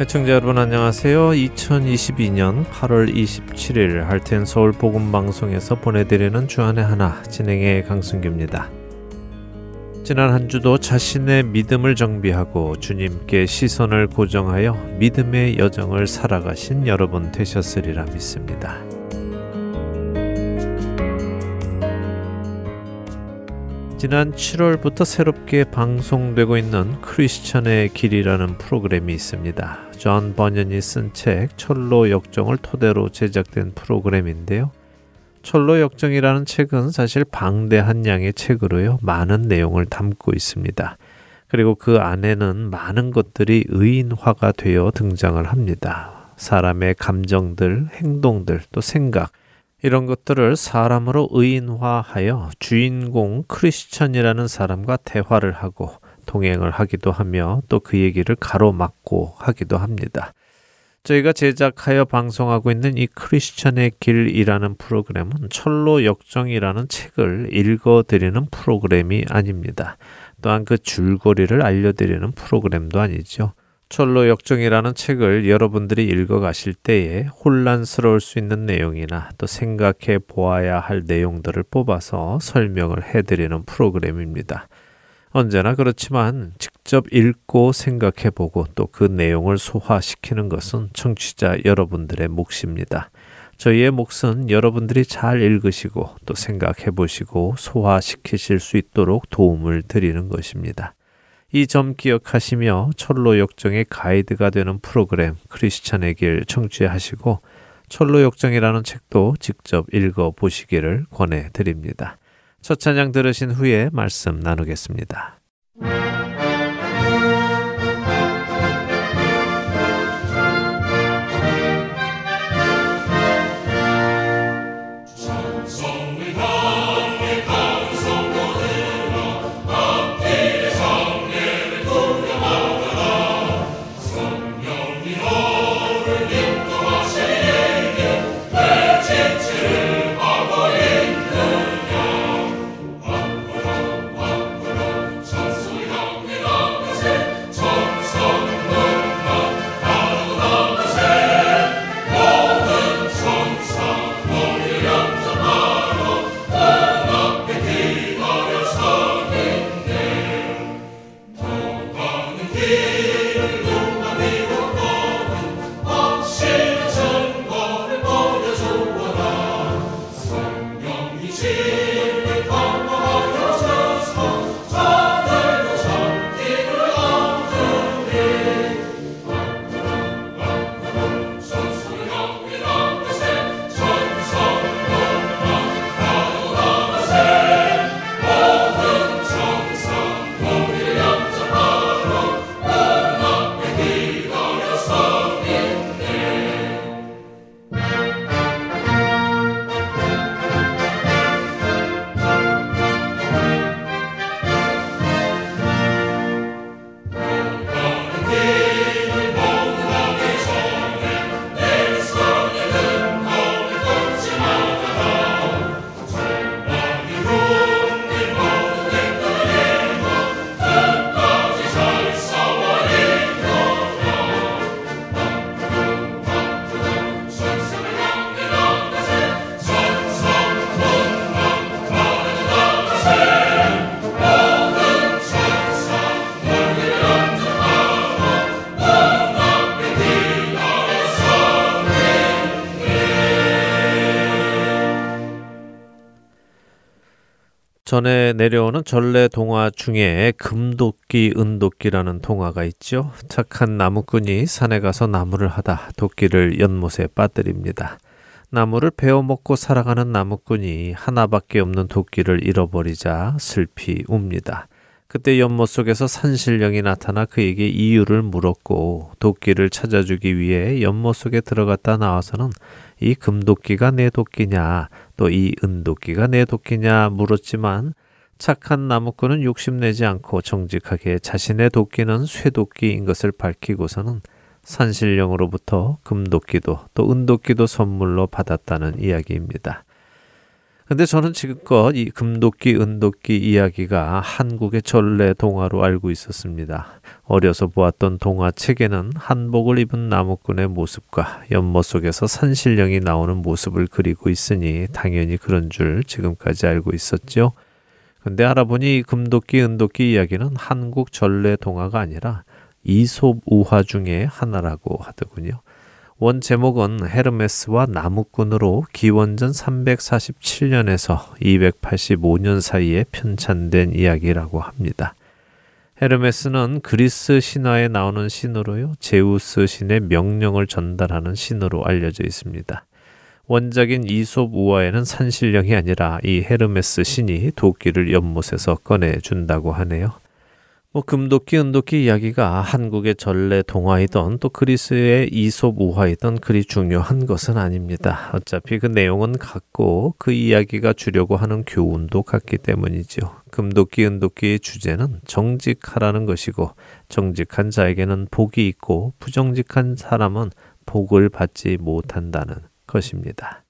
애청자 여러분 안녕하세요. 2022년 8월 27일 할튼 서울 복음 방송에서 보내드리는 주안의 하나 진행의 강승규입니다. 지난 한 주도 자신의 믿음을 정비하고 주님께 시선을 고정하여 믿음의 여정을 살아가신 여러분 되셨으리라 믿습니다. 지난 7월부터 새롭게 방송되고 있는 크리스천의 길이라는 프로그램이 있습니다. 존 버니언이 쓴 책 천로 역정을 토대로 제작된 프로그램인데요. 철로 역정이라는 책은 사실 방대한 양의 책으로요. 많은 내용을 담고 있습니다. 그리고 그 안에는 많은 것들이 의인화가 되어 등장을 합니다. 사람의 감정들, 행동들, 또 생각, 이런 것들을 사람으로 의인화하여 주인공 크리스천이라는 사람과 대화를 하고 동행을 하기도 하며 또 그 얘기를 가로막고 하기도 합니다. 저희가 제작하여 방송하고 있는 이 크리스천의 길이라는 프로그램은 철로 역정이라는 책을 읽어드리는 프로그램이 아닙니다. 또한 그 줄거리를 알려드리는 프로그램도 아니죠. 철로 역정이라는 책을 여러분들이 읽어가실 때에 혼란스러울 수 있는 내용이나 또 생각해 보아야 할 내용들을 뽑아서 설명을 해드리는 프로그램입니다. 언제나 그렇지만 직접 읽고 생각해 보고 또 그 내용을 소화시키는 것은 청취자 여러분들의 몫입니다. 저희의 몫은 여러분들이 잘 읽으시고 또 생각해 보시고 소화시키실 수 있도록 도움을 드리는 것입니다. 이 점 기억하시며 철로 역정의 가이드가 되는 프로그램 크리스찬의 길 청취하시고 철로 역정이라는 책도 직접 읽어 보시기를 권해 드립니다. 첫 찬양 들으신 후에 말씀 나누겠습니다. 전에 내려오는 전래 동화 중에 금도끼, 은도끼라는 동화가 있죠. 착한 나무꾼이 산에 가서 나무를 하다 도끼를 연못에 빠뜨립니다. 나무를 베어 먹고 살아가는 나무꾼이 하나밖에 없는 도끼를 잃어버리자 슬피 웁니다. 그때 연못 속에서 산신령이 나타나 그에게 이유를 물었고 도끼를 찾아주기 위해 연못 속에 들어갔다 나와서는 이 금도끼가 내 도끼냐 또 이 은도끼가 내 도끼냐 물었지만 착한 나무꾼은 욕심내지 않고 정직하게 자신의 도끼는 쇠도끼인 것을 밝히고서는 산신령으로부터 금도끼도 또 은도끼도 선물로 받았다는 이야기입니다. 근데 저는 지금껏 이 금도끼, 은도끼 이야기가 한국의 전래 동화로 알고 있었습니다. 어려서 보았던 동화 책에는 한복을 입은 나무꾼의 모습과 연못 속에서 산신령이 나오는 모습을 그리고 있으니 당연히 그런 줄 지금까지 알고 있었죠. 근데 알아보니 금도끼, 은도끼 이야기는 한국 전래 동화가 아니라 이솝 우화 중의 하나라고 하더군요. 원 제목은 헤르메스와 나무꾼으로 기원전 347년에서 285년 사이에 편찬된 이야기라고 합니다. 헤르메스는 그리스 신화에 나오는 신으로요, 제우스 신의 명령을 전달하는 신으로 알려져 있습니다. 원작인 이솝 우화에는 산신령이 아니라 이 헤르메스 신이 도끼를 연못에서 꺼내 준다고 하네요. 뭐 금도끼, 은도끼 이야기가 한국의 전래 동화이던 또 그리스의 이솝 우화이던 그리 중요한 것은 아닙니다. 어차피 그 내용은 같고 그 이야기가 주려고 하는 교훈도 같기 때문이죠. 금도끼, 은도끼의 주제는 정직하라는 것이고 정직한 자에게는 복이 있고 부정직한 사람은 복을 받지 못한다는 것입니다.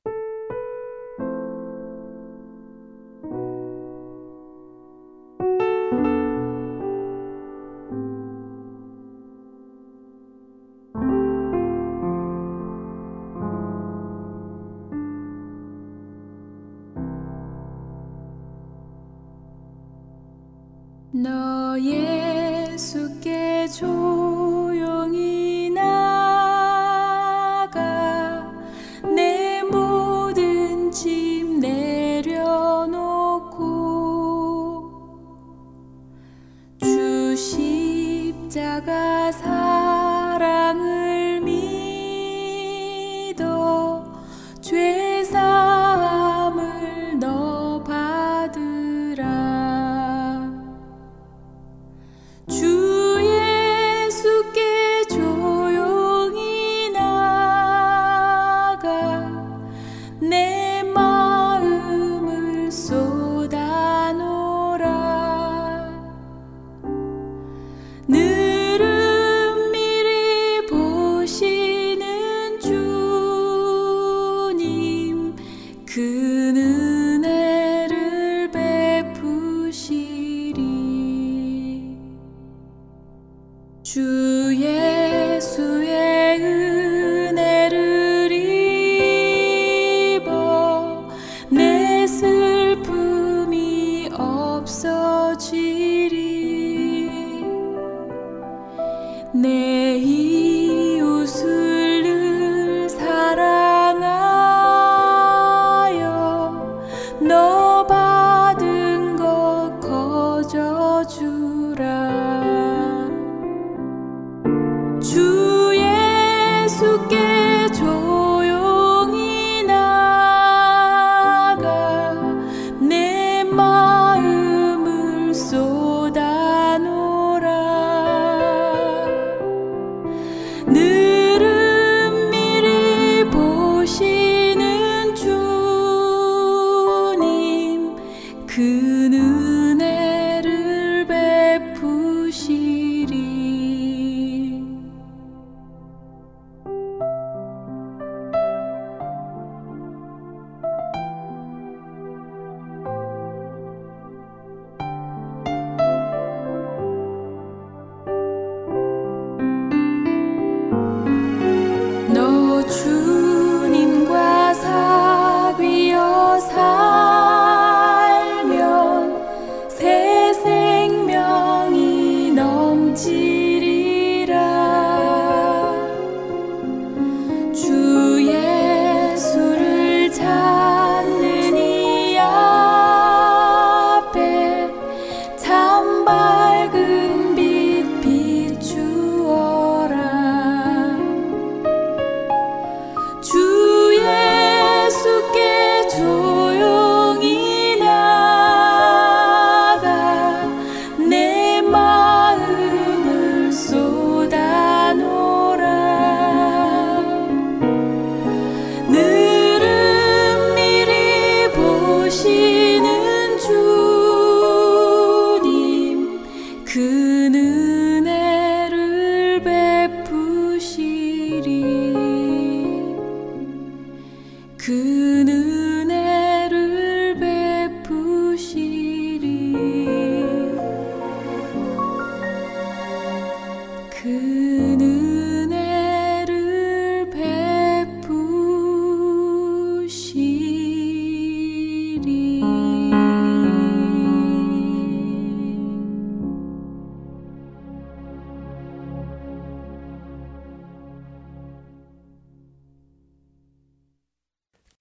내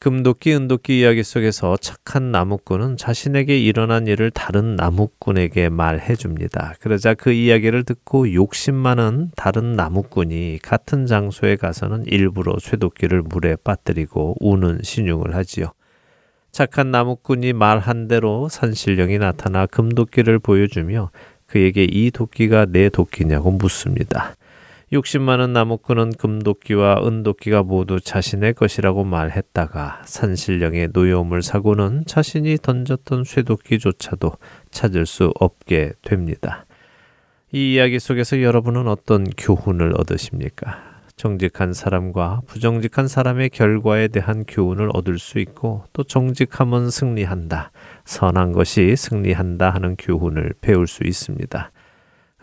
금도끼 은도끼 이야기 속에서 착한 나무꾼은 자신에게 일어난 일을 다른 나무꾼에게 말해 줍니다. 그러자 그 이야기를 듣고 욕심 많은 다른 나무꾼이 같은 장소에 가서는 일부러 쇠도끼를 물에 빠뜨리고 우는 신용을 하지요. 착한 나무꾼이 말한 대로 산신령이 나타나 금도끼를 보여주며 그에게 이 도끼가 내 도끼냐고 묻습니다. 욕심 많은 나무꾼은 금도끼와 은도끼가 모두 자신의 것이라고 말했다가 산신령의 노여움을 사고는 자신이 던졌던 쇠도끼조차도 찾을 수 없게 됩니다. 이 이야기 속에서 여러분은 어떤 교훈을 얻으십니까? 정직한 사람과 부정직한 사람의 결과에 대한 교훈을 얻을 수 있고 또 정직함은 승리한다. 선한 것이 승리한다 하는 교훈을 배울 수 있습니다.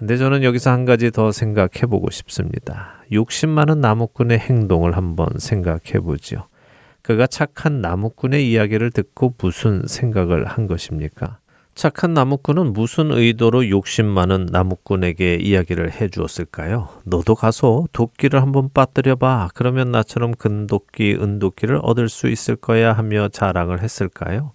근데 저는 여기서 한 가지 더 생각해 보고 싶습니다. 욕심 많은 나무꾼의 행동을 한번 생각해 보지요. 그가 착한 나무꾼의 이야기를 듣고 무슨 생각을 한 것입니까? 착한 나무꾼은 무슨 의도로 욕심 많은 나무꾼에게 이야기를 해 주었을까요? 너도 가서 도끼를 한번 빠뜨려 봐. 그러면 나처럼 금도끼, 은도끼를 얻을 수 있을 거야 하며 자랑을 했을까요?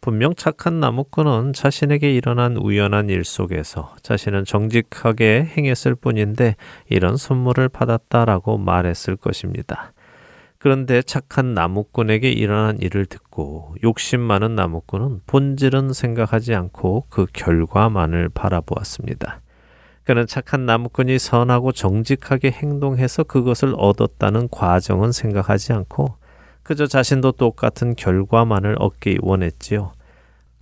분명 착한 나무꾼은 자신에게 일어난 우연한 일 속에서 자신은 정직하게 행했을 뿐인데 이런 선물을 받았다라고 말했을 것입니다. 그런데 착한 나무꾼에게 일어난 일을 듣고 욕심 많은 나무꾼은 본질은 생각하지 않고 그 결과만을 바라보았습니다. 그는 착한 나무꾼이 선하고 정직하게 행동해서 그것을 얻었다는 과정은 생각하지 않고 그저 자신도 똑같은 결과만을 얻기 원했지요.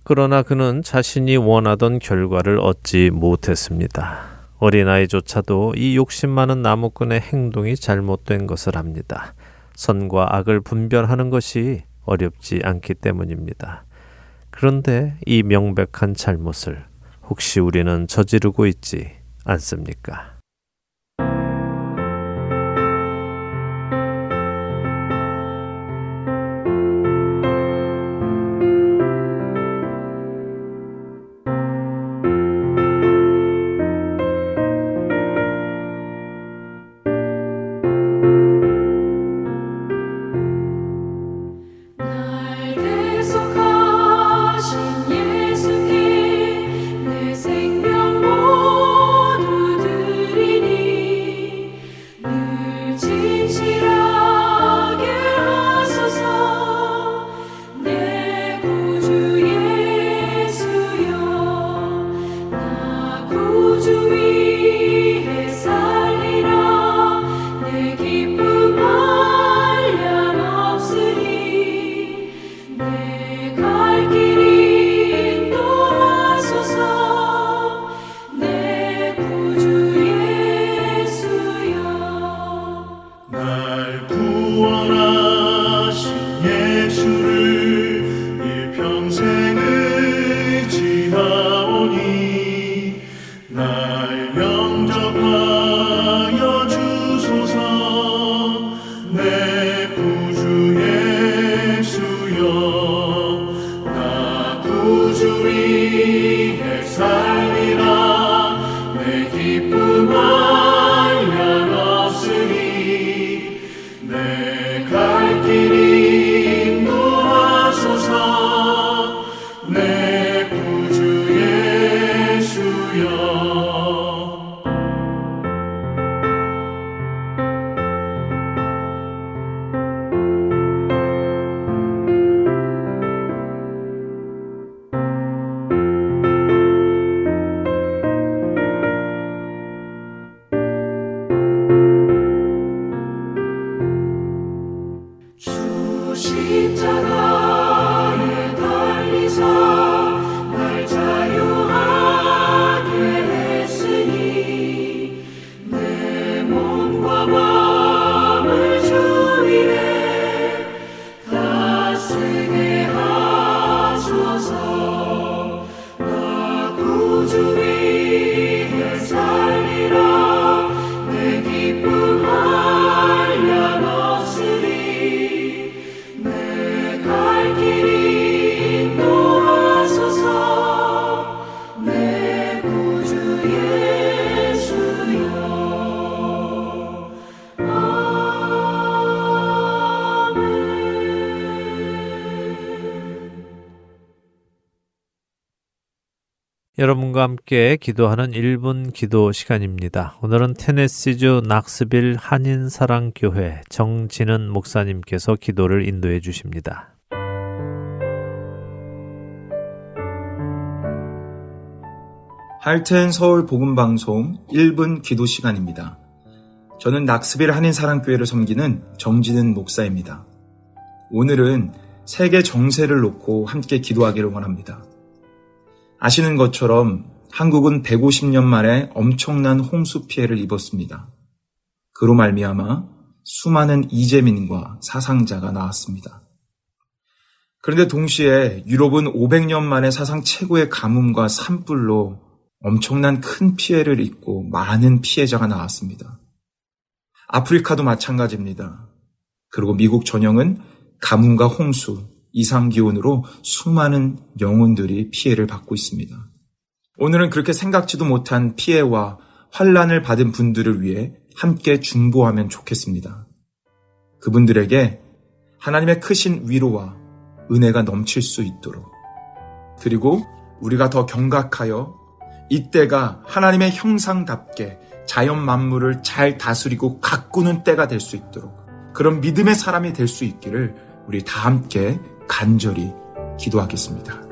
그러나 그는 자신이 원하던 결과를 얻지 못했습니다. 어린아이조차도 이 욕심 많은 나무꾼의 행동이 잘못된 것을 압니다. 선과 악을 분별하는 것이 어렵지 않기 때문입니다. 그런데 이 명백한 잘못을 혹시 우리는 저지르고 있지 않습니까? 함께 기도하는 1분 기도 시간입니다. 오늘은 테네시주 낙스빌 한인사랑교회 정진은 목사님께서 기도를 인도해 주십니다. 할텐 서울 복음방송 1분 기도 시간입니다. 저는 낙스빌 한인사랑교회를 섬기는 정진은 목사입니다. 오늘은 세계 정세를 놓고 함께 기도하기를 원합니다. 아시는 것처럼 한국은 150년 만에 엄청난 홍수 피해를 입었습니다. 그로 말미암아 수많은 이재민과 사상자가 나왔습니다. 그런데 동시에 유럽은 500년 만에 사상 최고의 가뭄과 산불로 엄청난 큰 피해를 입고 많은 피해자가 나왔습니다. 아프리카도 마찬가지입니다. 그리고 미국 전역은 가뭄과 홍수, 이상기온으로 수많은 영혼들이 피해를 받고 있습니다. 오늘은 그렇게 생각지도 못한 피해와 환란을 받은 분들을 위해 함께 중보하면 좋겠습니다. 그분들에게 하나님의 크신 위로와 은혜가 넘칠 수 있도록 그리고 우리가 더 경각하여 이때가 하나님의 형상답게 자연 만물을 잘 다스리고 가꾸는 때가 될 수 있도록 그런 믿음의 사람이 될 수 있기를 우리 다 함께 간절히 기도하겠습니다.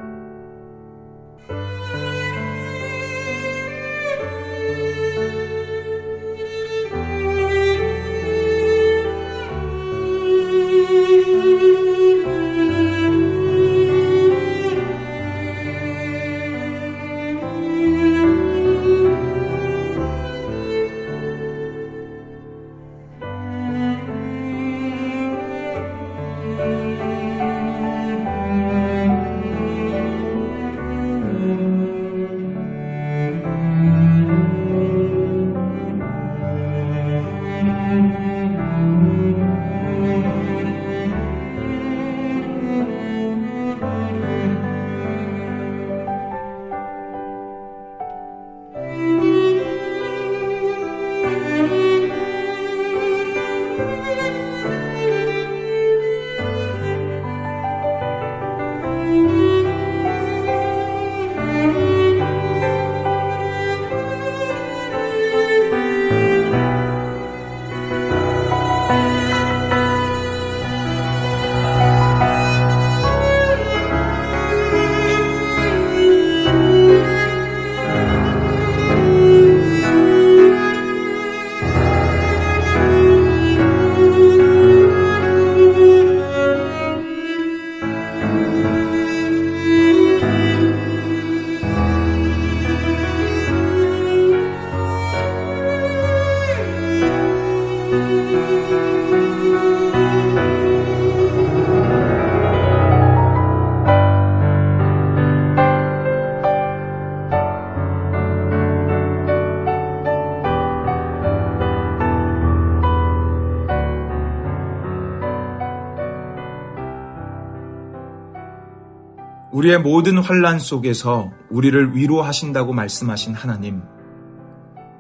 우리의 모든 환란 속에서 우리를 위로하신다고 말씀하신 하나님.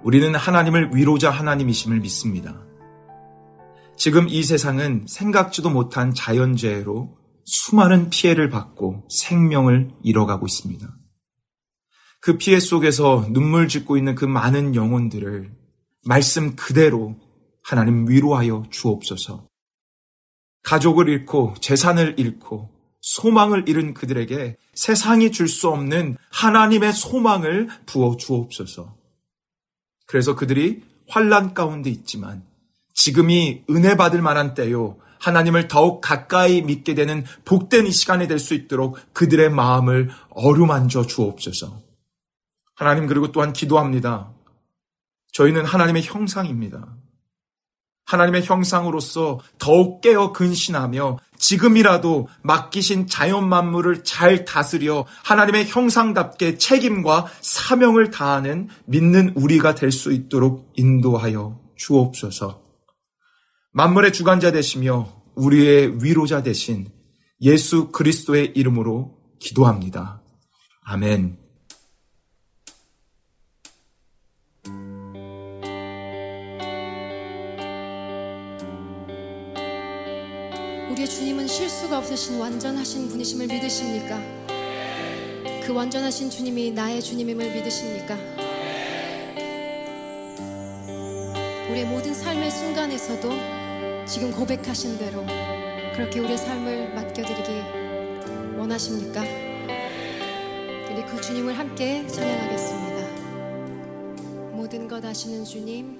우리는 하나님을 위로자 하나님이심을 믿습니다. 지금 이 세상은 생각지도 못한 자연재해로 수많은 피해를 받고 생명을 잃어가고 있습니다. 그 피해 속에서 눈물 짓고 있는 그 많은 영혼들을 말씀 그대로 하나님 위로하여 주옵소서. 가족을 잃고 재산을 잃고 소망을 잃은 그들에게 세상이 줄 수 없는 하나님의 소망을 부어 주옵소서. 그래서 그들이 환란 가운데 있지만 지금이 은혜 받을 만한 때요. 하나님을 더욱 가까이 믿게 되는 복된 이 시간이 될 수 있도록 그들의 마음을 어루만져 주옵소서. 하나님 그리고 또한 기도합니다. 저희는 하나님의 형상입니다. 하나님의 형상으로서 더욱 깨어 근신하며 지금이라도 맡기신 자연 만물을 잘 다스려 하나님의 형상답게 책임과 사명을 다하는 믿는 우리가 될 수 있도록 인도하여 주옵소서. 만물의 주관자 되시며 우리의 위로자 되신 예수 그리스도의 이름으로 기도합니다. 아멘. 주님은 실수가 없으신 완전하신 분이심을 믿으십니까? 그 완전하신 주님이 나의 주님임을 믿으십니까? 우리의 모든 삶의 순간에서도 지금 고백하신 대로 그렇게 우리의 삶을 맡겨드리기 원하십니까? 우리 그 주님을 함께 찬양하겠습니다. 모든 것 아시는 주님,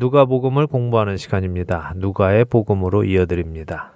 누가복음을 공부하는 시간입니다. 누가의 복음으로 이어드립니다.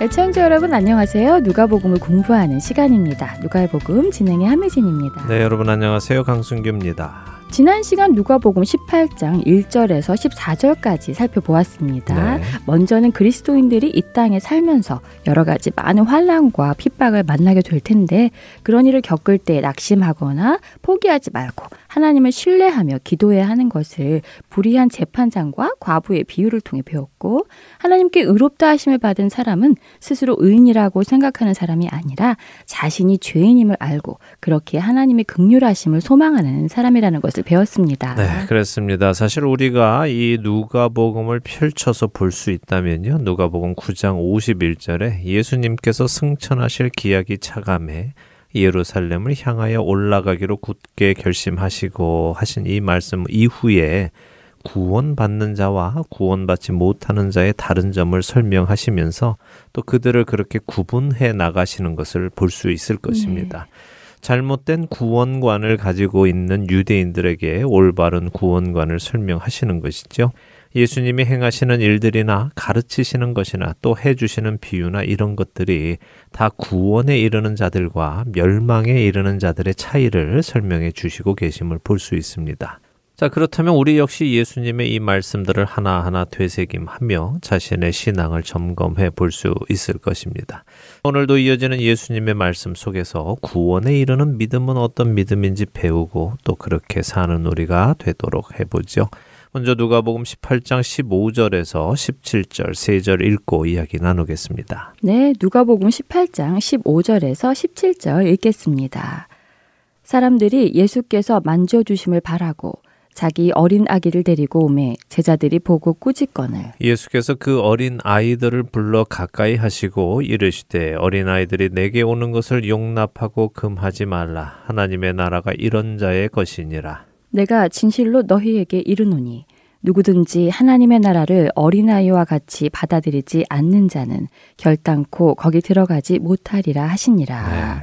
애청자 여러분 안녕하세요. 누가복음을 공부하는 시간입니다. 누가의 복음 진행의 함혜진입니다. 네, 여러분 안녕하세요. 강순규입니다. 지난 시간 누가복음 18장 1절에서 14절까지 살펴보았습니다. 네. 먼저는 그리스도인들이 이 땅에 살면서 여러 가지 많은 환란과 핍박을 만나게 될 텐데 그런 일을 겪을 때 낙심하거나 포기하지 말고 하나님을 신뢰하며 기도해야 하는 것을 불의한 재판장과 과부의 비유를 통해 배웠고 하나님께 의롭다 하심을 받은 사람은 스스로 의인이라고 생각하는 사람이 아니라 자신이 죄인임을 알고 그렇게 하나님의 극률하심을 소망하는 사람이라는 것을 배웠습니다. 네, 그렇습니다. 사실 우리가 이 누가복음을 펼쳐서 볼 수 있다면요. 누가복음 9장 51절에 예수님께서 승천하실 기약이 차감해 예루살렘을 향하여 올라가기로 굳게 결심하시고 하신 이 말씀 이후에 구원받는 자와 구원받지 못하는 자의 다른 점을 설명하시면서 또 그들을 그렇게 구분해 나가시는 것을 볼 수 있을 것입니다. 잘못된 구원관을 가지고 있는 유대인들에게 올바른 구원관을 설명하시는 것이죠. 예수님이 행하시는 일들이나 가르치시는 것이나 또 해주시는 비유나 이런 것들이 다 구원에 이르는 자들과 멸망에 이르는 자들의 차이를 설명해 주시고 계심을 볼 수 있습니다. 자, 그렇다면 우리 역시 예수님의 이 말씀들을 하나하나 되새김하며 자신의 신앙을 점검해 볼 수 있을 것입니다. 오늘도 이어지는 예수님의 말씀 속에서 구원에 이르는 믿음은 어떤 믿음인지 배우고 또 그렇게 사는 우리가 되도록 해보죠. 먼저 누가복음 18장 15절에서 17절 세 절 읽고 이야기 나누겠습니다. 네, 누가복음 18장 15절에서 17절 읽겠습니다. 사람들이 예수께서 만져 주심을 바라고 자기 어린 아기를 데리고 오매 제자들이 보고 꾸짖거늘 예수께서 그 어린 아이들을 불러 가까이 하시고 이르시되 어린 아이들이 내게 오는 것을 용납하고 금하지 말라 하나님의 나라가 이런 자의 것이니라 내가 진실로 너희에게 이르노니 누구든지 하나님의 나라를 어린아이와 같이 받아들이지 않는 자는 결단코 거기 들어가지 못하리라 하시니라. 네.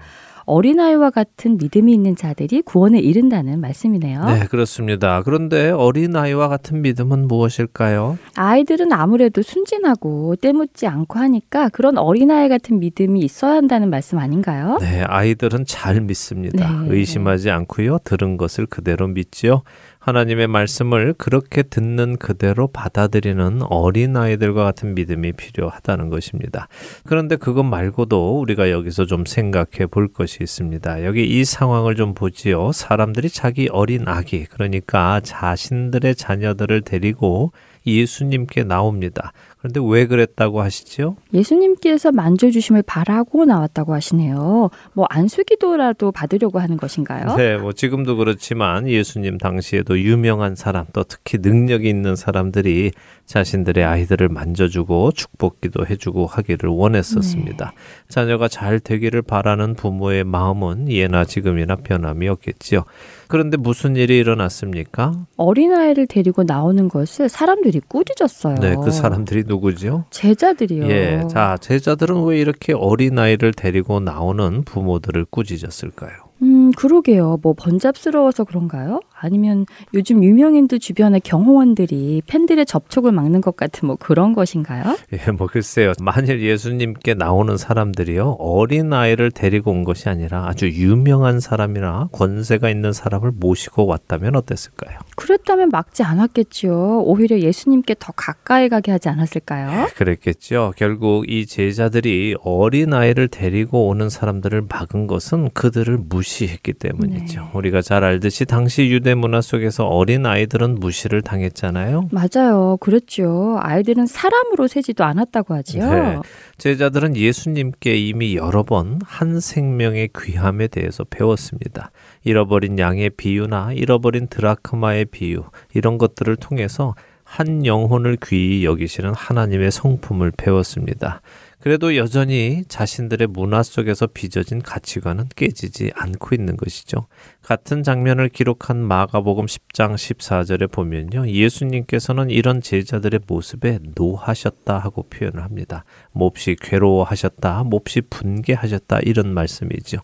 어린아이와 같은 믿음이 있는 자들이 구원에 이른다는 말씀이네요. 네, 그렇습니다. 그런데 어린아이와 같은 믿음은 무엇일까요? 아이들은 아무래도 순진하고 때묻지 않고 하니까 그런 어린아이 같은 믿음이 있어야 한다는 말씀 아닌가요? 네, 아이들은 잘 믿습니다. 네. 의심하지 않고요. 들은 것을 그대로 믿지요. 하나님의 말씀을 그렇게 듣는 그대로 받아들이는 어린 아이들과 같은 믿음이 필요하다는 것입니다. 그런데 그것 말고도 우리가 여기서 좀 생각해 볼 것이 있습니다. 여기 이 상황을 좀 보지요. 사람들이 자기 어린 아기, 그러니까 자신들의 자녀들을 데리고 예수님께 나옵니다. 그런데 왜 그랬다고 하시죠? 예수님께서 만져주심을 바라고 나왔다고 하시네요. 뭐 안수기도라도 받으려고 하는 것인가요? 네, 뭐 지금도 그렇지만 예수님 당시에도 유명한 사람, 또 특히 능력이 있는 사람들이 자신들의 아이들을 만져주고 축복기도 해주고 하기를 원했었습니다. 자녀가 잘 되기를 바라는 부모의 마음은 예나 지금이나 변함이 없겠지요. 그런데 무슨 일이 일어났습니까? 어린아이를 데리고 나오는 것을 사람들이 꾸짖었어요. 네, 그 사람들이 누구죠? 제자들이요. 예, 자, 제자들은 왜 이렇게 어린아이를 데리고 나오는 부모들을 꾸짖었을까요? 음, 그러게요. 뭐 번잡스러워서 그런가요? 아니면 요즘 유명인들 주변의 경호원들이 팬들의 접촉을 막는 것 같은 뭐 그런 것인가요? 예, 뭐 글쎄요. 만일 예수님께 나오는 사람들이요. 어린 아이를 데리고 온 것이 아니라 아주 유명한 사람이나 권세가 있는 사람을 모시고 왔다면 어땠을까요? 그랬다면 막지 않았겠죠. 오히려 예수님께 더 가까이 가게 하지 않았을까요? 그랬겠죠. 결국 이 제자들이 어린 아이를 데리고 오는 사람들을 막은 것은 그들을 무시했기 때문이죠. 네. 우리가 잘 알듯이 당시 유대 문화 속에서 어린 아이들은 무시를 당했잖아요. 맞아요. 그랬죠. 아이들은 사람으로 세지도 않았다고 하지요. 네. 제자들은 예수님께 이미 여러 번 한 생명의 귀함에 대해서 배웠습니다. 잃어버린 양의 비유나 잃어버린 드라크마의 비유 이런 것들을 통해서 한 영혼을 귀히 여기시는 하나님의 성품을 배웠습니다. 그래도 여전히 자신들의 문화 속에서 빚어진 가치관은 깨지지 않고 있는 것이죠. 같은 장면을 기록한 마가복음 10장 14절에 보면요. 예수님께서는 이런 제자들의 모습에 노하셨다 하고 표현을 합니다. 몹시 괴로워하셨다, 몹시 분개하셨다 이런 말씀이죠.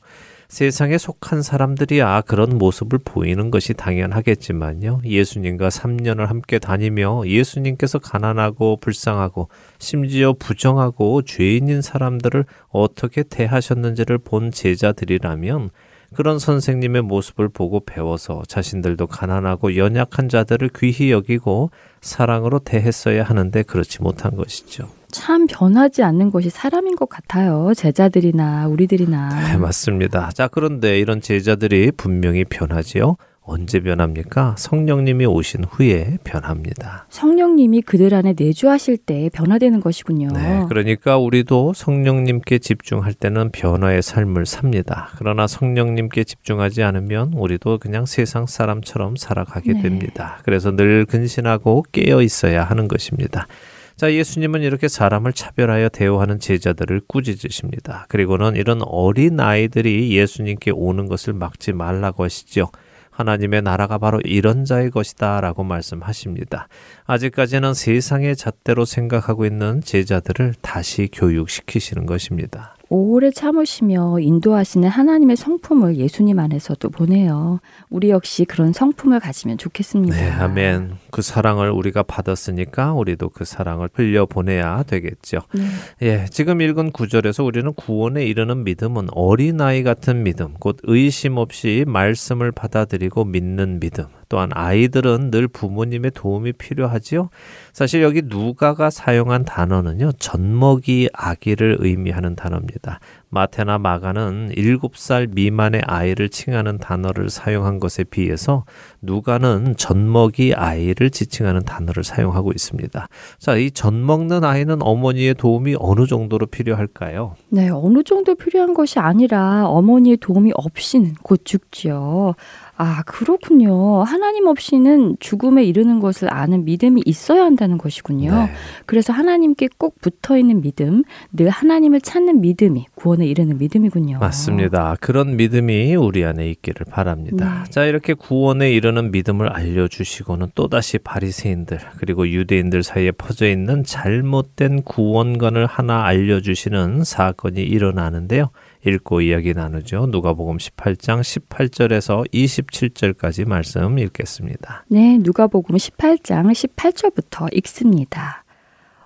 세상에 속한 사람들이야 그런 모습을 보이는 것이 당연하겠지만요. 예수님과 3년을 함께 다니며 예수님께서 가난하고 불쌍하고 심지어 부정하고 죄인인 사람들을 어떻게 대하셨는지를 본 제자들이라면 그런 선생님의 모습을 보고 배워서 자신들도 가난하고 연약한 자들을 귀히 여기고 사랑으로 대했어야 하는데 그렇지 못한 것이죠. 참 변하지 않는 것이 사람인 것 같아요. 제자들이나 우리들이나. 네, 맞습니다. 자, 그런데 이런 제자들이 분명히 변하지요. 언제 변합니까? 성령님이 오신 후에 변합니다. 성령님이 그들 안에 내주하실 때 변화되는 것이군요. 네, 그러니까 우리도 성령님께 집중할 때는 변화의 삶을 삽니다. 그러나 성령님께 집중하지 않으면 우리도 그냥 세상 사람처럼 살아가게 네. 됩니다. 그래서 늘 근신하고 깨어 있어야 하는 것입니다. 자, 예수님은 이렇게 사람을 차별하여 대우하는 제자들을 꾸짖으십니다. 그리고는 이런 어린 아이들이 예수님께 오는 것을 막지 말라고 하시죠. 하나님의 나라가 바로 이런 자의 것이다 라고 말씀하십니다. 아직까지는 세상의 잣대로 생각하고 있는 제자들을 다시 교육시키시는 것입니다. 오래 참으시며 인도하시는 하나님의 성품을 예수님 안에서도 보내요. 우리 역시 그런 성품을 가지면 좋겠습니다. 네, 아멘. 그 사랑을 우리가 받았으니까 우리도 그 사랑을 흘려보내야 되겠죠. 네. 예, 지금 읽은 구절에서 우리는 구원에 이르는 믿음은 어린아이 같은 믿음, 곧 의심 없이 말씀을 받아들이고 믿는 믿음, 또한 아이들은 늘 부모님의 도움이 필요하지요. 사실 여기 누가가 사용한 단어는요, 젖먹이 아기를 의미하는 단어입니다. 마테나 마가는 7살 미만의 아이를 칭하는 단어를 사용한 것에 비해서 누가는 젖먹이 아이를 지칭하는 단어를 사용하고 있습니다. 자, 이 젖먹는 아이는 어머니의 도움이 어느 정도로 필요할까요? 네, 어느 정도 필요한 것이 아니라 어머니의 도움이 없이는 곧 죽지요. 아, 그렇군요. 하나님 없이는 죽음에 이르는 것을 아는 믿음이 있어야 한다는 것이군요. 네. 그래서 하나님께 꼭 붙어 있는 믿음, 늘 하나님을 찾는 믿음이 구원에 이르는 믿음이군요. 맞습니다. 그런 믿음이 우리 안에 있기를 바랍니다. 네. 자, 이렇게 구원에 이르는 믿음을 알려 주시고는 또다시 바리새인들 그리고 유대인들 사이에 퍼져 있는 잘못된 구원관을 하나 알려 주시는 사건이 일어나는데요. 읽고 이야기 나누죠. 누가복음 18장 18절에서 27절까지 말씀 읽겠습니다. 네, 누가복음 18장 18절부터 읽습니다.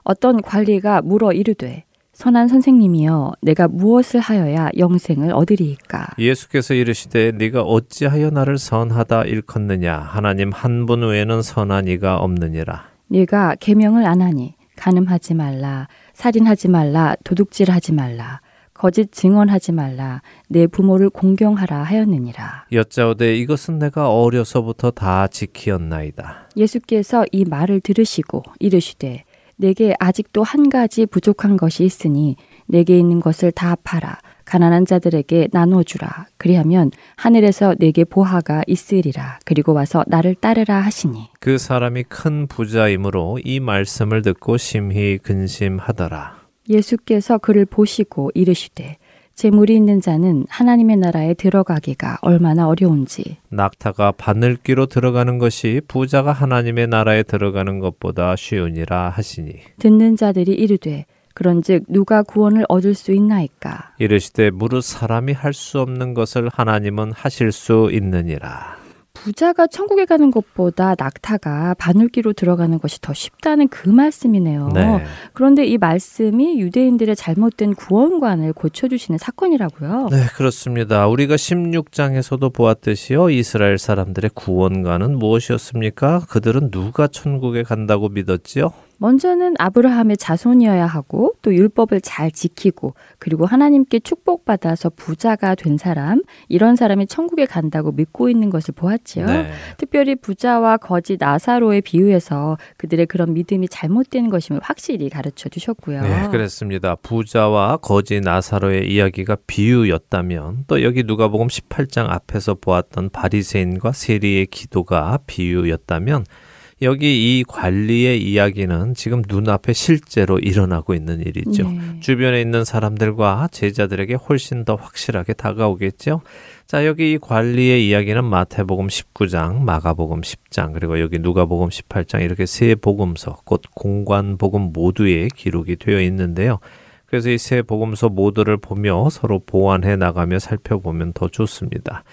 어떤 관리가 물어 이르되 선한 선생님이여 내가 무엇을 하여야 영생을 얻으리이까 예수께서 이르시되 네가 어찌하여 나를 선하다 일컫느냐 하나님 한 분 외에는 선한 이가 없느니라 네가 계명을 안 하니 간음하지 말라 살인하지 말라 도둑질하지 말라 거짓 증언하지 말라. 내 부모를 공경하라 하였느니라. 여짜오되 이것은 내가 어려서부터 다 지키었나이다. 예수께서 이 말을 들으시고 이르시되 내게 아직도 한 가지 부족한 것이 있으니 내게 있는 것을 다 팔아 가난한 자들에게 나누어 주라. 그리하면 하늘에서 내게 보화가 있으리라. 그리고 와서 나를 따르라 하시니. 그 사람이 큰 부자이므로 이 말씀을 듣고 심히 근심하더라 예수께서 그를 보시고 이르시되 재물이 있는 자는 하나님의 나라에 들어가기가 얼마나 어려운지. 낙타가 바늘귀로 들어가는 것이 부자가 하나님의 나라에 들어가는 것보다 쉬우니라 하시니. 듣는 자들이 이르되 그런즉 누가 구원을 얻을 수 있나이까? 이르시되 무릇 사람이 할 수 없는 것을 하나님은 하실 수 있느니라 부자가 천국에 가는 것보다 낙타가 바늘기로 들어가는 것이 더 쉽다는 그 말씀이네요. 네. 그런데 이 말씀이 유대인들의 잘못된 구원관을 고쳐주시는 사건이라고요. 네, 그렇습니다. 우리가 16장에서도 보았듯이요. 이스라엘 사람들의 구원관은 무엇이었습니까? 그들은 누가 천국에 간다고 믿었지요? 먼저는 아브라함의 자손이어야 하고 또 율법을 잘 지키고 그리고 하나님께 축복받아서 부자가 된 사람 이런 사람이 천국에 간다고 믿고 있는 것을 보았지요. 네. 특별히 부자와 거지 나사로의 비유에서 그들의 그런 믿음이 잘못된 것임을 확실히 가르쳐 주셨고요. 네, 그랬습니다. 부자와 거지 나사로의 이야기가 비유였다면 또 여기 누가복음 18장 앞에서 보았던 바리새인과 세리의 기도가 비유였다면 여기 이 관리의 이야기는 지금 눈앞에 실제로 일어나고 있는 일이죠. 네. 주변에 있는 사람들과 제자들에게 훨씬 더 확실하게 다가오겠죠. 자, 여기 이 관리의 이야기는 마태복음 19장, 마가복음 10장, 그리고 여기 누가복음 18장 이렇게 세 복음서, 곧 공관복음 모두에 기록이 되어 있는데요. 그래서 이 세 복음서 모두를 보며 서로 보완해 나가며 살펴보면 더 좋습니다.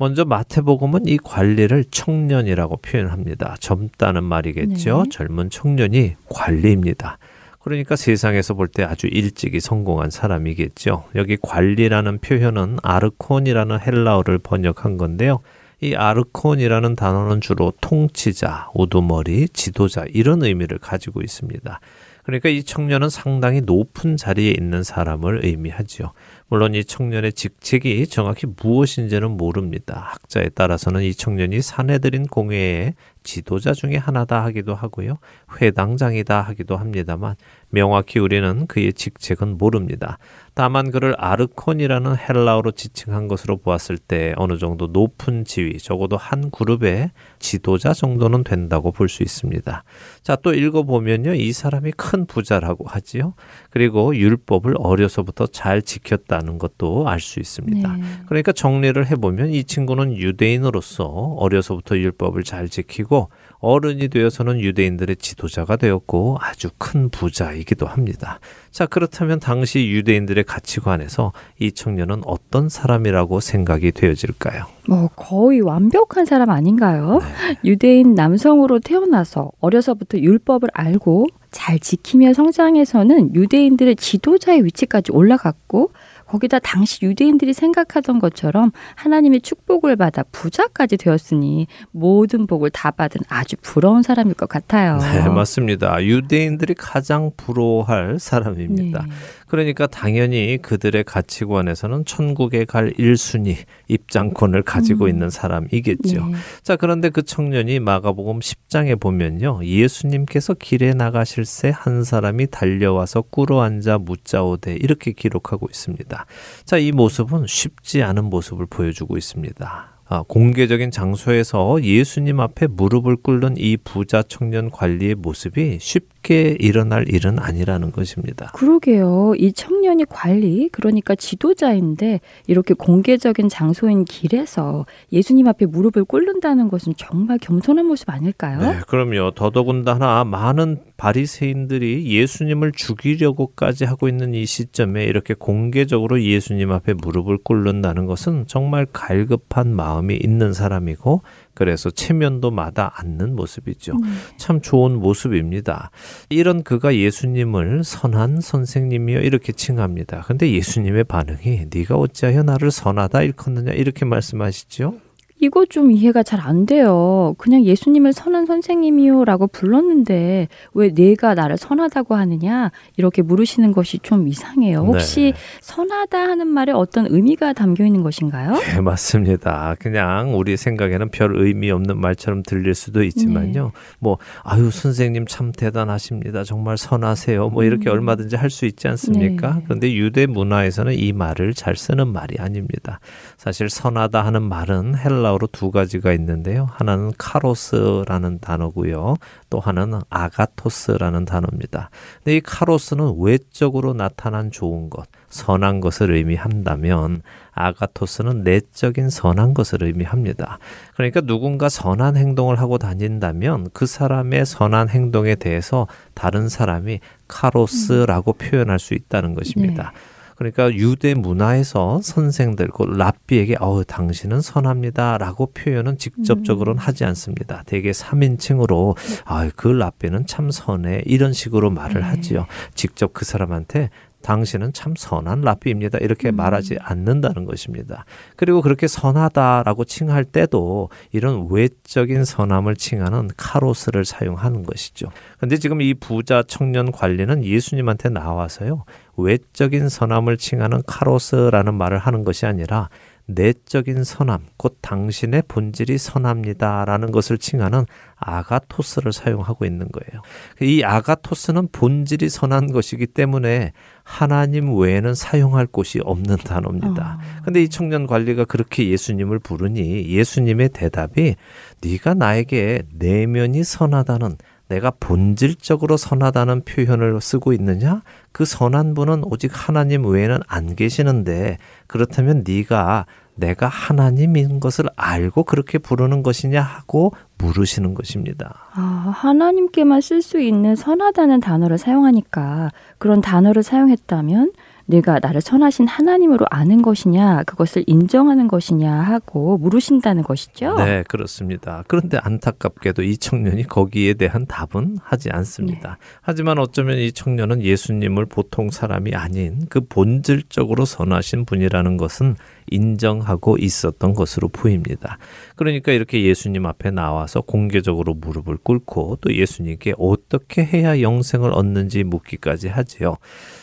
먼저 마태복음은 이 관리를 청년이라고 표현합니다. 젊다는 말이겠죠. 네. 젊은 청년이 관리입니다. 그러니까 세상에서 볼 때 아주 일찍이 성공한 사람이겠죠. 여기 관리라는 표현은 아르콘이라는 헬라어를 번역한 건데요. 이 아르콘이라는 단어는 주로 통치자, 우두머리, 지도자 이런 의미를 가지고 있습니다. 그러니까 이 청년은 상당히 높은 자리에 있는 사람을 의미하지요. 물론 이 청년의 직책이 정확히 무엇인지는 모릅니다. 학자에 따라서는 이 청년이 사내들인 공회의 지도자 중에 하나다 하기도 하고요. 회당장이다 하기도 합니다만 명확히 우리는 그의 직책은 모릅니다. 다만 그를 아르콘이라는 헬라어로 지칭한 것으로 보았을 때 어느 정도 높은 지위, 적어도 한 그룹의 지도자 정도는 된다고 볼 수 있습니다. 자, 또 읽어보면요. 이 사람이 큰 부자라고 하지요. 그리고 율법을 어려서부터 잘 지켰다는 것도 알 수 있습니다. 네. 그러니까 정리를 해보면 이 친구는 유대인으로서 어려서부터 율법을 잘 지키고 어른이 되어서는 유대인들의 지도자가 되었고 아주 큰 부자이기도 합니다. 자, 그렇다면 당시 유대인들의 가치관에서 이 청년은 어떤 사람이라고 생각이 되어질까요? 뭐 거의 완벽한 사람 아닌가요? 유대인 남성으로 태어나서 어려서부터 율법을 알고 잘 지키며 성장해서는 유대인들의 지도자의 위치까지 올라갔고 거기다 당시 유대인들이 생각하던 것처럼 하나님의 축복을 받아 부자까지 되었으니 모든 복을 다 받은 아주 부러운 사람일 것 같아요. 네, 맞습니다. 유대인들이 가장 부러워할 사람입니다. 네. 그러니까 당연히 그들의 가치관에서는 천국에 갈 1순위 입장권을 가지고 음. 있는 사람이겠죠. 네. 자, 그런데 그 청년이 마가복음 10장에 보면요. 예수님께서 길에 나가실새 한 사람이 달려와서 꿇어 앉아 묻자오되 이렇게 기록하고 있습니다. 자, 이 모습은 쉽지 않은 모습을 보여주고 있습니다. 아, 공개적인 장소에서 예수님 앞에 무릎을 꿇는 이 부자 청년 관리의 모습이 쉽게 일어날 일은 아니라는 것입니다. 그러게요. 이 청년이 관리, 그러니까 지도자인데 이렇게 공개적인 장소인 길에서 예수님 앞에 무릎을 꿇는다는 것은 정말 겸손한 모습 아닐까요? 네, 그럼요. 더더군다나 많은 바리새인들이 예수님을 죽이려고까지 하고 있는 이 시점에 이렇게 공개적으로 예수님 앞에 무릎을 꿇는다는 것은 정말 갈급한 마음이 있는 사람이고 그래서 체면도 마다 않는 모습이죠. 참 좋은 모습입니다. 이런 그가 예수님을 선한 선생님이여 이렇게 칭합니다. 근데 예수님의 반응이 네가 어찌하여 나를 선하다 일컫느냐 이렇게 말씀하시죠. 이거 좀 이해가 잘 안 돼요. 그냥 예수님을 선한 선생님이요 라고 불렀는데 왜 내가 나를 선하다고 하느냐 이렇게 물으시는 것이 좀 이상해요. 혹시 네. 선하다 하는 말에 어떤 의미가 담겨 있는 것인가요? 네, 맞습니다. 그냥 우리 생각에는 별 의미 없는 말처럼 들릴 수도 있지만요. 뭐 아유 선생님 참 대단하십니다. 정말 선하세요. 뭐 이렇게 음. 얼마든지 할 수 있지 않습니까? 네. 그런데 유대 문화에서는 이 말을 잘 쓰는 말이 아닙니다. 사실 선하다 하는 말은 헬라 어로 두 가지가 있는데요. 하나는 카로스라는 단어고요. 또 하나는 아가토스라는 단어입니다. 근데 이 카로스는 외적으로 나타난 좋은 것, 선한 것을 의미한다면 아가토스는 내적인 선한 것을 의미합니다. 그러니까 누군가 선한 행동을 하고 다닌다면 그 사람의 선한 행동에 대해서 다른 사람이 카로스라고 표현할 수 있다는 것입니다. 그러니까 유대 문화에서 선생들, 곧 랍비에게 어 당신은 선합니다라고 표현은 직접적으로는 하지 않습니다. 대개 3인칭으로 아, 그 랍비는 참 선해 이런 식으로 말을 하지요. 직접 그 사람한테 당신은 참 선한 랍비입니다. 이렇게 말하지 않는다는 것입니다. 그리고 그렇게 선하다라고 칭할 때도 이런 외적인 선함을 칭하는 카로스를 사용하는 것이죠. 근데 지금 이 부자 청년 관리는 예수님한테 나와서요. 외적인 선함을 칭하는 카로스라는 말을 하는 것이 아니라 내적인 선함, 곧 당신의 본질이 선합니다라는 것을 칭하는 아가토스를 사용하고 있는 거예요. 이 아가토스는 본질이 선한 것이기 때문에 하나님 외에는 사용할 곳이 없는 단어입니다. 근데 이 청년 관리가 그렇게 예수님을 부르니 예수님의 대답이 네가 나에게 내면이 선하다는 내가 본질적으로 선하다는 표현을 쓰고 있느냐? 그 선한 분은 오직 하나님 외에는 안 계시는데 그렇다면 네가 내가 하나님인 것을 알고 그렇게 부르는 것이냐 하고 물으시는 것입니다. 아, 하나님께만 쓸 수 있는 선하다는 단어를 사용하니까 그런 단어를 사용했다면 내가 나를 선하신 하나님으로 아는 것이냐, 그것을 인정하는 것이냐 하고 물으신다는 것이죠. 네, 그렇습니다. 그런데 안타깝게도 이 청년이 거기에 대한 답은 하지 않습니다. 하지만 어쩌면 이 청년은 예수님을 보통 사람이 아닌 그 본질적으로 선하신 분이라는 것은 인정하고 있었던 것으로 보입니다. 그러니까 이렇게 예수님 앞에 나와서 공개적으로 무릎을 꿇고 또 예수님께 어떻게 해야 영생을 얻는지 묻기까지 하지요.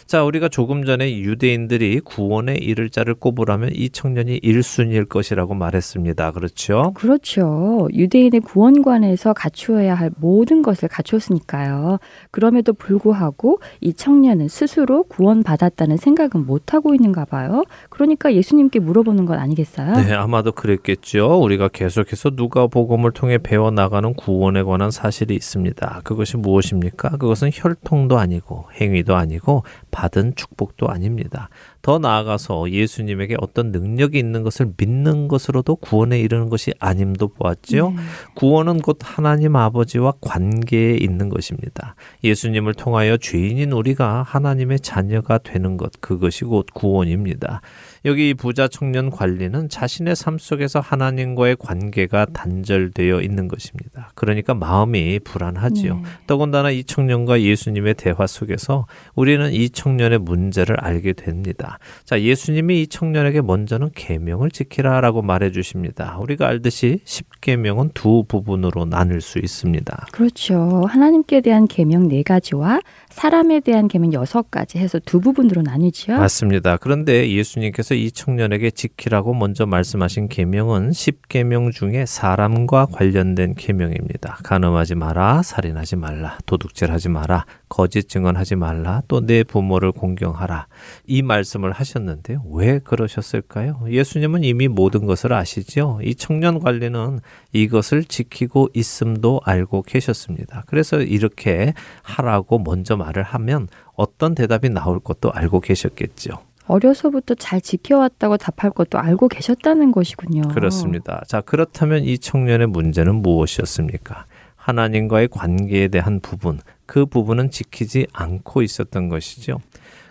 자, 우리가 조금 전에 유대인들이 구원에 이를 자를 꼽으라면 이 청년이 1순위일 것이라고 말했습니다. 그렇죠? 그렇죠. 유대인의 구원관에서 갖추어야 할 모든 것을 갖췄으니까요. 그럼에도 불구하고 이 청년은 스스로 구원받았다는 생각은 못하고 있는가 봐요. 그러니까 예수님께 물어 보는 건 아니겠어요? 네, 아마도 그랬겠죠. 우리가 계속해서 누가 복음을 통해 배워 나가는 구원에 관한 사실이 있습니다. 그것이 무엇입니까? 그것은 혈통도 아니고 행위도 아니고 받은 축복도 아닙니다. 더 나아가서 예수님에게 어떤 능력이 있는 것을 믿는 것으로도 구원에 이르는 것이 아님도 보았지요. 네. 구원은 곧 하나님 아버지와 관계에 있는 것입니다. 예수님을 통하여 죄인인 우리가 하나님의 자녀가 되는 것, 그것이 곧 구원입니다. 여기 이 부자 청년 관리는 자신의 삶 속에서 하나님과의 관계가 단절되어 있는 것입니다. 그러니까 마음이 불안하지요. 네. 더군다나 이 청년과 예수님의 대화 속에서 우리는 이 청년 의 문제를 알게 됩니다. 자, 예수님이 이 청년에게 먼저는 계명을 지키라라고 말해 주십니다. 우리가 알듯이 10계명은 두 부분으로 나눌 수 있습니다. 그렇죠. 하나님께 대한 계명 네 가지와 사람에 대한 계명 여섯 가지 해서 두 부분으로 나뉘지요. 맞습니다. 그런데 예수님께서 이 청년에게 지키라고 먼저 말씀하신 계명은 10계명 중에 사람과 관련된 계명입니다. 간음하지 마라, 살인하지 말라, 도둑질하지 마라, 거짓 증언하지 말라, 또 내 부모를 공경하라. 이 말씀을 하셨는데 왜 그러셨을까요? 예수님은 이미 모든 것을 아시지요. 이 청년 관리는 이것을 지키고 있음도 알고 계셨습니다. 그래서 이렇게 하라고 먼저 말을 하면 어떤 대답이 나올 것도 알고 계셨겠죠. 어려서부터 잘 지켜왔다고 답할 것도 알고 계셨다는 것이군요. 그렇습니다. 자, 그렇다면 이 청년의 문제는 무엇이었습니까? 하나님과의 관계에 대한 부분, 그 부분은 지키지 않고 있었던 것이죠.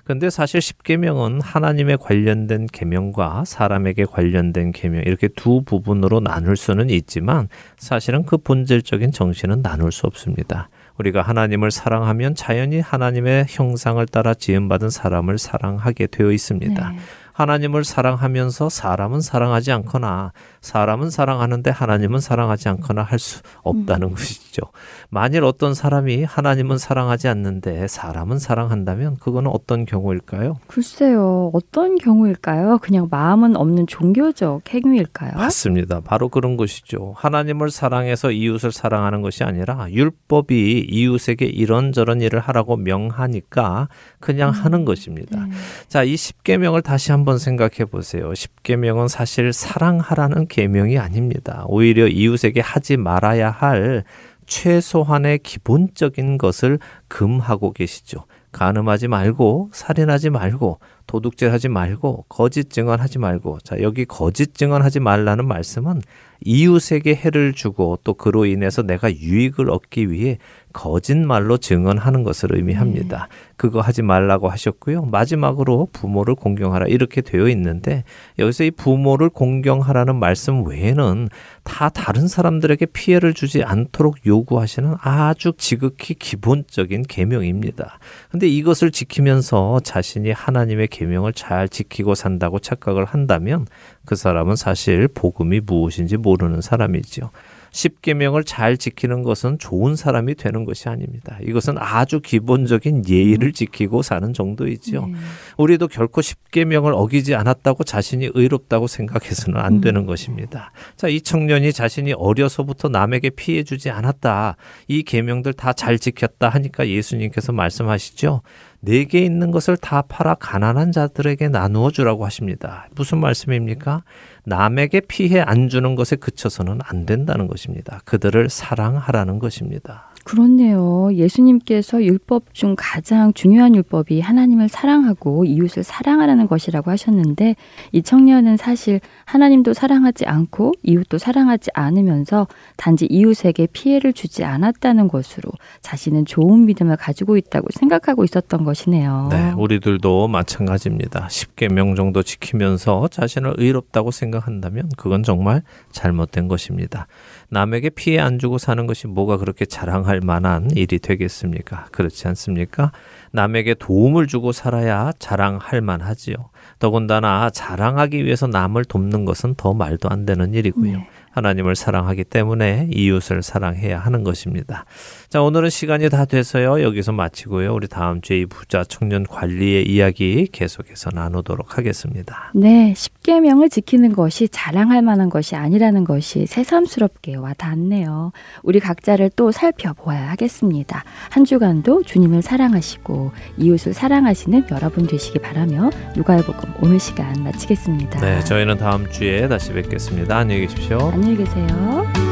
근데 사실 십계명은 하나님에 관련된 계명과 사람에게 관련된 계명 이렇게 두 부분으로 나눌 수는 있지만 사실은 그 본질적인 정신은 나눌 수 없습니다. 우리가 하나님을 사랑하면 자연히 하나님의 형상을 따라 지음받은 사람을 사랑하게 되어 있습니다. 네. 하나님을 사랑하면서 사람은 사랑하지 않거나 사람은 사랑하는데 하나님은 사랑하지 않거나 할 수 없다는 것이죠. 만일 어떤 사람이 하나님은 사랑하지 않는데 사람은 사랑한다면 그거는 어떤 경우일까요? 글쎄요, 어떤 경우일까요? 그냥 마음은 없는 종교적 행위일까요? 맞습니다. 바로 그런 것이죠. 하나님을 사랑해서 이웃을 사랑하는 것이 아니라 율법이 이웃에게 이런저런 일을 하라고 명하니까 그냥 하는 것입니다. 네. 자, 이 십계명을 다시 한번 생각해 보세요. 십계명은 사실 사랑하라는 계명이 아닙니다. 오히려 이웃에게 하지 말아야 할 최소한의 기본적인 것을 금하고 계시죠. 간음하지 말고 살인하지 말고 도둑질 하지 말고 거짓 증언하지 말고 자 여기 거짓 증언하지 말라는 말씀은 이웃에게 해를 주고 또 그로 인해서 내가 유익을 얻기 위해 거짓말로 증언하는 것을 의미합니다. 그거 하지 말라고 하셨고요. 마지막으로 부모를 공경하라 이렇게 되어 있는데 여기서 이 부모를 공경하라는 말씀 외에는 다 다른 사람들에게 피해를 주지 않도록 요구하시는 아주 지극히 기본적인 계명입니다. 근데 이것을 지키면서 자신이 하나님의 계명을 잘 지키고 산다고 착각을 한다면 그 사람은 사실 복음이 무엇인지 모르는 사람이지요. 십계명을 잘 지키는 것은 좋은 사람이 되는 것이 아닙니다. 이것은 아주 기본적인 예의를 지키고 사는 정도이지요. 네. 우리도 결코 십계명을 어기지 않았다고 자신이 의롭다고 생각해서는 안 되는 것입니다. 자, 이 청년이 자신이 어려서부터 남에게 피해 주지 않았다. 이 계명들 다 잘 지켰다 하니까 예수님께서 말씀하시죠. 내게 있는 것을 다 팔아 가난한 자들에게 나누어 주라고 하십니다. 무슨 말씀입니까? 남에게 피해 안 주는 것에 그쳐서는 안 된다는 것입니다. 그들을 사랑하라는 것입니다. 그렇네요. 예수님께서 율법 중 가장 중요한 율법이 하나님을 사랑하고 이웃을 사랑하라는 것이라고 하셨는데 이 청년은 사실 하나님도 사랑하지 않고 이웃도 사랑하지 않으면서 단지 이웃에게 피해를 주지 않았다는 것으로 자신은 좋은 믿음을 가지고 있다고 생각하고 있었던 것이네요. 네, 우리들도 마찬가지입니다. 10계명 정도 지키면서 자신을 의롭다고 생각한다면 그건 정말 잘못된 것입니다. 남에게 피해 안 주고 사는 것이 뭐가 그렇게 자랑할 만한 일이 되겠습니까? 그렇지 않습니까? 남에게 도움을 주고 살아야 자랑할 만하지요. 더군다나 자랑하기 위해서 남을 돕는 것은 더 말도 안 되는 일이고요. 네. 하나님을 사랑하기 때문에 이웃을 사랑해야 하는 것입니다. 자, 오늘은 시간이 다 돼서요. 여기서 마치고요. 우리 다음 주에 이 부자 청년 관리의 이야기 계속해서 나누도록 하겠습니다. 네, 십계명을 지키는 것이 자랑할 만한 것이 아니라는 것이 새삼스럽게 와닿네요. 우리 각자를 또 살펴보아야 하겠습니다. 한 주간도 주님을 사랑하시고 이웃을 사랑하시는 여러분 되시기 바라며 누가복음 오늘 시간 마치겠습니다. 네, 저희는 다음 주에 다시 뵙겠습니다. 안녕히 계십시오. 안녕 히 계세요.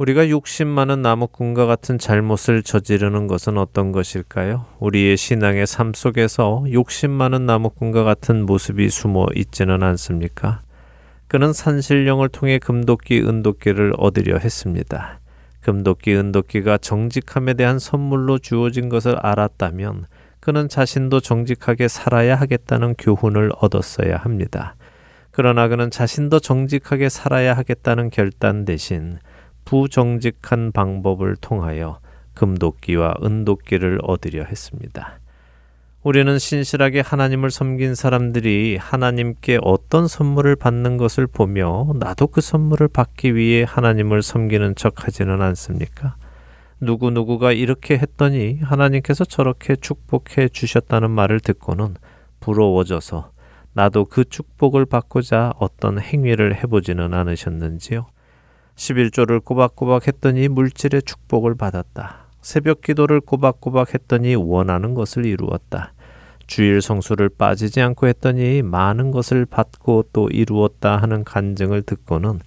우리가 욕심 많은 나무꾼과 같은 잘못을 저지르는 것은 어떤 것일까요? 우리의 신앙의 삶 속에서 욕심 많은 나무꾼과 같은 모습이 숨어 있지는 않습니까? 그는 산신령을 통해 금도끼, 은도끼를 얻으려 했습니다. 금도끼, 은도끼가 정직함에 대한 선물로 주어진 것을 알았다면 그는 자신도 정직하게 살아야 하겠다는 교훈을 얻었어야 합니다. 그러나 그는 자신도 정직하게 살아야 하겠다는 결단 대신 부정직한 방법을 통하여 금도끼와 은도끼를 얻으려 했습니다. 우리는 신실하게 하나님을 섬긴 사람들이 하나님께 어떤 선물을 받는 것을 보며 나도 그 선물을 받기 위해 하나님을 섬기는 척 하지는 않습니까? 누구누구가 이렇게 했더니 하나님께서 저렇게 축복해 주셨다는 말을 듣고는 부러워져서 나도 그 축복을 받고자 어떤 행위를 해보지는 않으셨는지요? 11조를 꼬박꼬박 했더니 물질의 축복을 받았다. 새벽 기도를 꼬박꼬박 했더니 원하는 것을 이루었다. 주일 성수를 빠지지 않고 했더니 많은 것을 받고 또 이루었다 하는 간증을 듣고는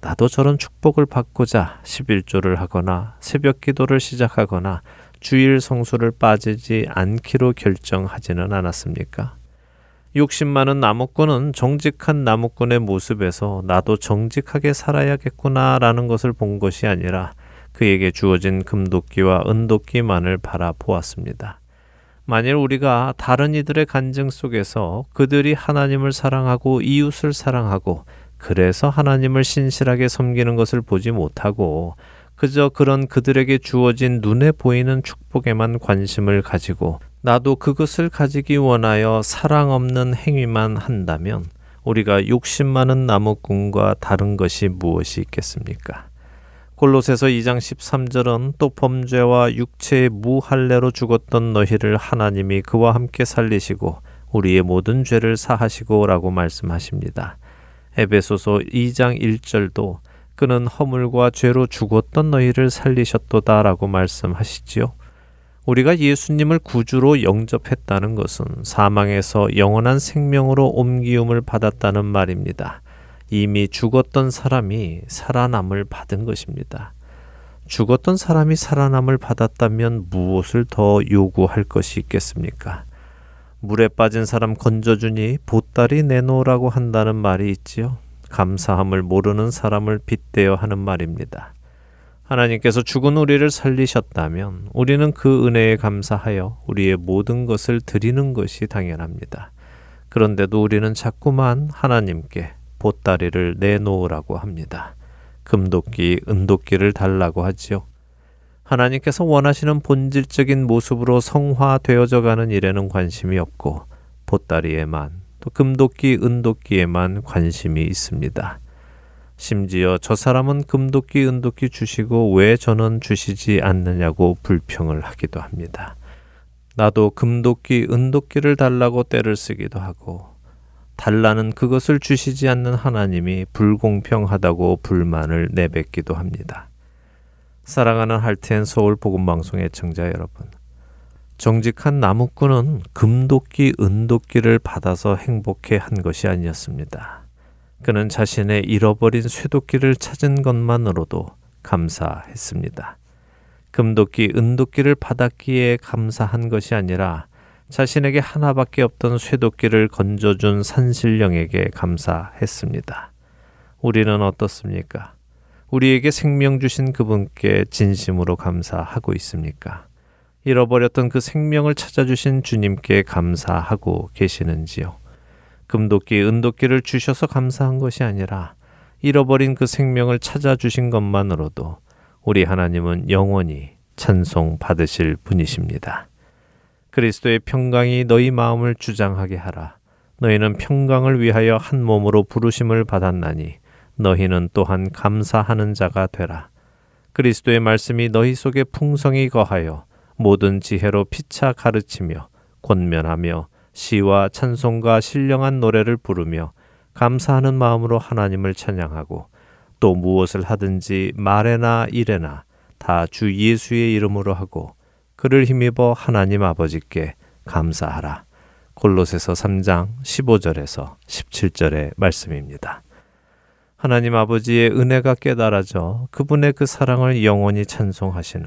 나도 저런 축복을 받고자 11조를 하거나 새벽 기도를 시작하거나 주일 성수를 빠지지 않기로 결정하지는 않았습니까? 욕심 많은 나무꾼은 정직한 나무꾼의 모습에서 나도 정직하게 살아야겠구나라는 것을 본 것이 아니라 그에게 주어진 금도끼와 은도끼만을 바라보았습니다. 만일 우리가 다른 이들의 간증 속에서 그들이 하나님을 사랑하고 이웃을 사랑하고 그래서 하나님을 신실하게 섬기는 것을 보지 못하고 그저 그런 그들에게 주어진 눈에 보이는 축복에만 관심을 가지고 나도 그것을 가지기 원하여 사랑 없는 행위만 한다면 우리가 욕심 많은 나무꾼과 다른 것이 무엇이 있겠습니까? 골로새서 2장 13절은 또 범죄와 육체의 무할례로 죽었던 너희를 하나님이 그와 함께 살리시고 우리의 모든 죄를 사하시고라고 말씀하십니다. 에베소서 2장 1절도 그는 허물과 죄로 죽었던 너희를 살리셨도다라고 말씀하시지요. 우리가 예수님을 구주로 영접했다는 것은 사망에서 영원한 생명으로 옮기움을 받았다는 말입니다. 이미 죽었던 사람이 살아남을 받은 것입니다. 죽었던 사람이 살아남을 받았다면 무엇을 더 요구할 것이 있겠습니까? 물에 빠진 사람 건져주니 보따리 내놓으라고 한다는 말이 있지요. 감사함을 모르는 사람을 빗대어 하는 말입니다. 하나님께서 죽은 우리를 살리셨다면 우리는 그 은혜에 감사하여 우리의 모든 것을 드리는 것이 당연합니다. 그런데도 우리는 자꾸만 하나님께 보따리를 내놓으라고 합니다. 금도끼, 은도끼를 달라고 하지요. 하나님께서 원하시는 본질적인 모습으로 성화되어져 가는 일에는 관심이 없고 보따리에만 또 금도끼, 은도끼에만 관심이 있습니다. 심지어 저 사람은 금도끼, 은도끼 주시고 왜 저는 주시지 않느냐고 불평을 하기도 합니다. 나도 금도끼, 은도끼를 달라고 때를 쓰기도 하고 달라는 그것을 주시지 않는 하나님이 불공평하다고 불만을 내뱉기도 합니다. 사랑하는 할텐 서울 복음 방송 애청자 여러분. 정직한 나무꾼은 금도끼, 은도끼를 받아서 행복해 한 것이 아니었습니다. 그는 자신의 잃어버린 쇠도끼를 찾은 것만으로도 감사했습니다. 금도끼, 은도끼를 받았기에 감사한 것이 아니라 자신에게 하나밖에 없던 쇠도끼를 건져준 산신령에게 감사했습니다. 우리는 어떻습니까? 우리에게 생명 주신 그분께 진심으로 감사하고 있습니까? 잃어버렸던 그 생명을 찾아주신 주님께 감사하고 계시는지요? 금도끼, 은도끼를 주셔서 감사한 것이 아니라 잃어버린 그 생명을 찾아주신 것만으로도 우리 하나님은 영원히 찬송 받으실 분이십니다. 그리스도의 평강이 너희 마음을 주장하게 하라. 너희는 평강을 위하여 한 몸으로 부르심을 받았나니 너희는 또한 감사하는 자가 되라. 그리스도의 말씀이 너희 속에 풍성히 거하여 모든 지혜로 피차 가르치며 권면하며 시와 찬송과 신령한 노래를 부르며 감사하는 마음으로 하나님을 찬양하고 또 무엇을 하든지 말에나 일에나 다 주 예수의 이름으로 하고 그를 힘입어 하나님 아버지께 감사하라. 골로새서 3장 15절에서 17절의 말씀입니다. 하나님 아버지의 은혜가 깨달아져 그분의 그 사랑을 영원히 찬송하시는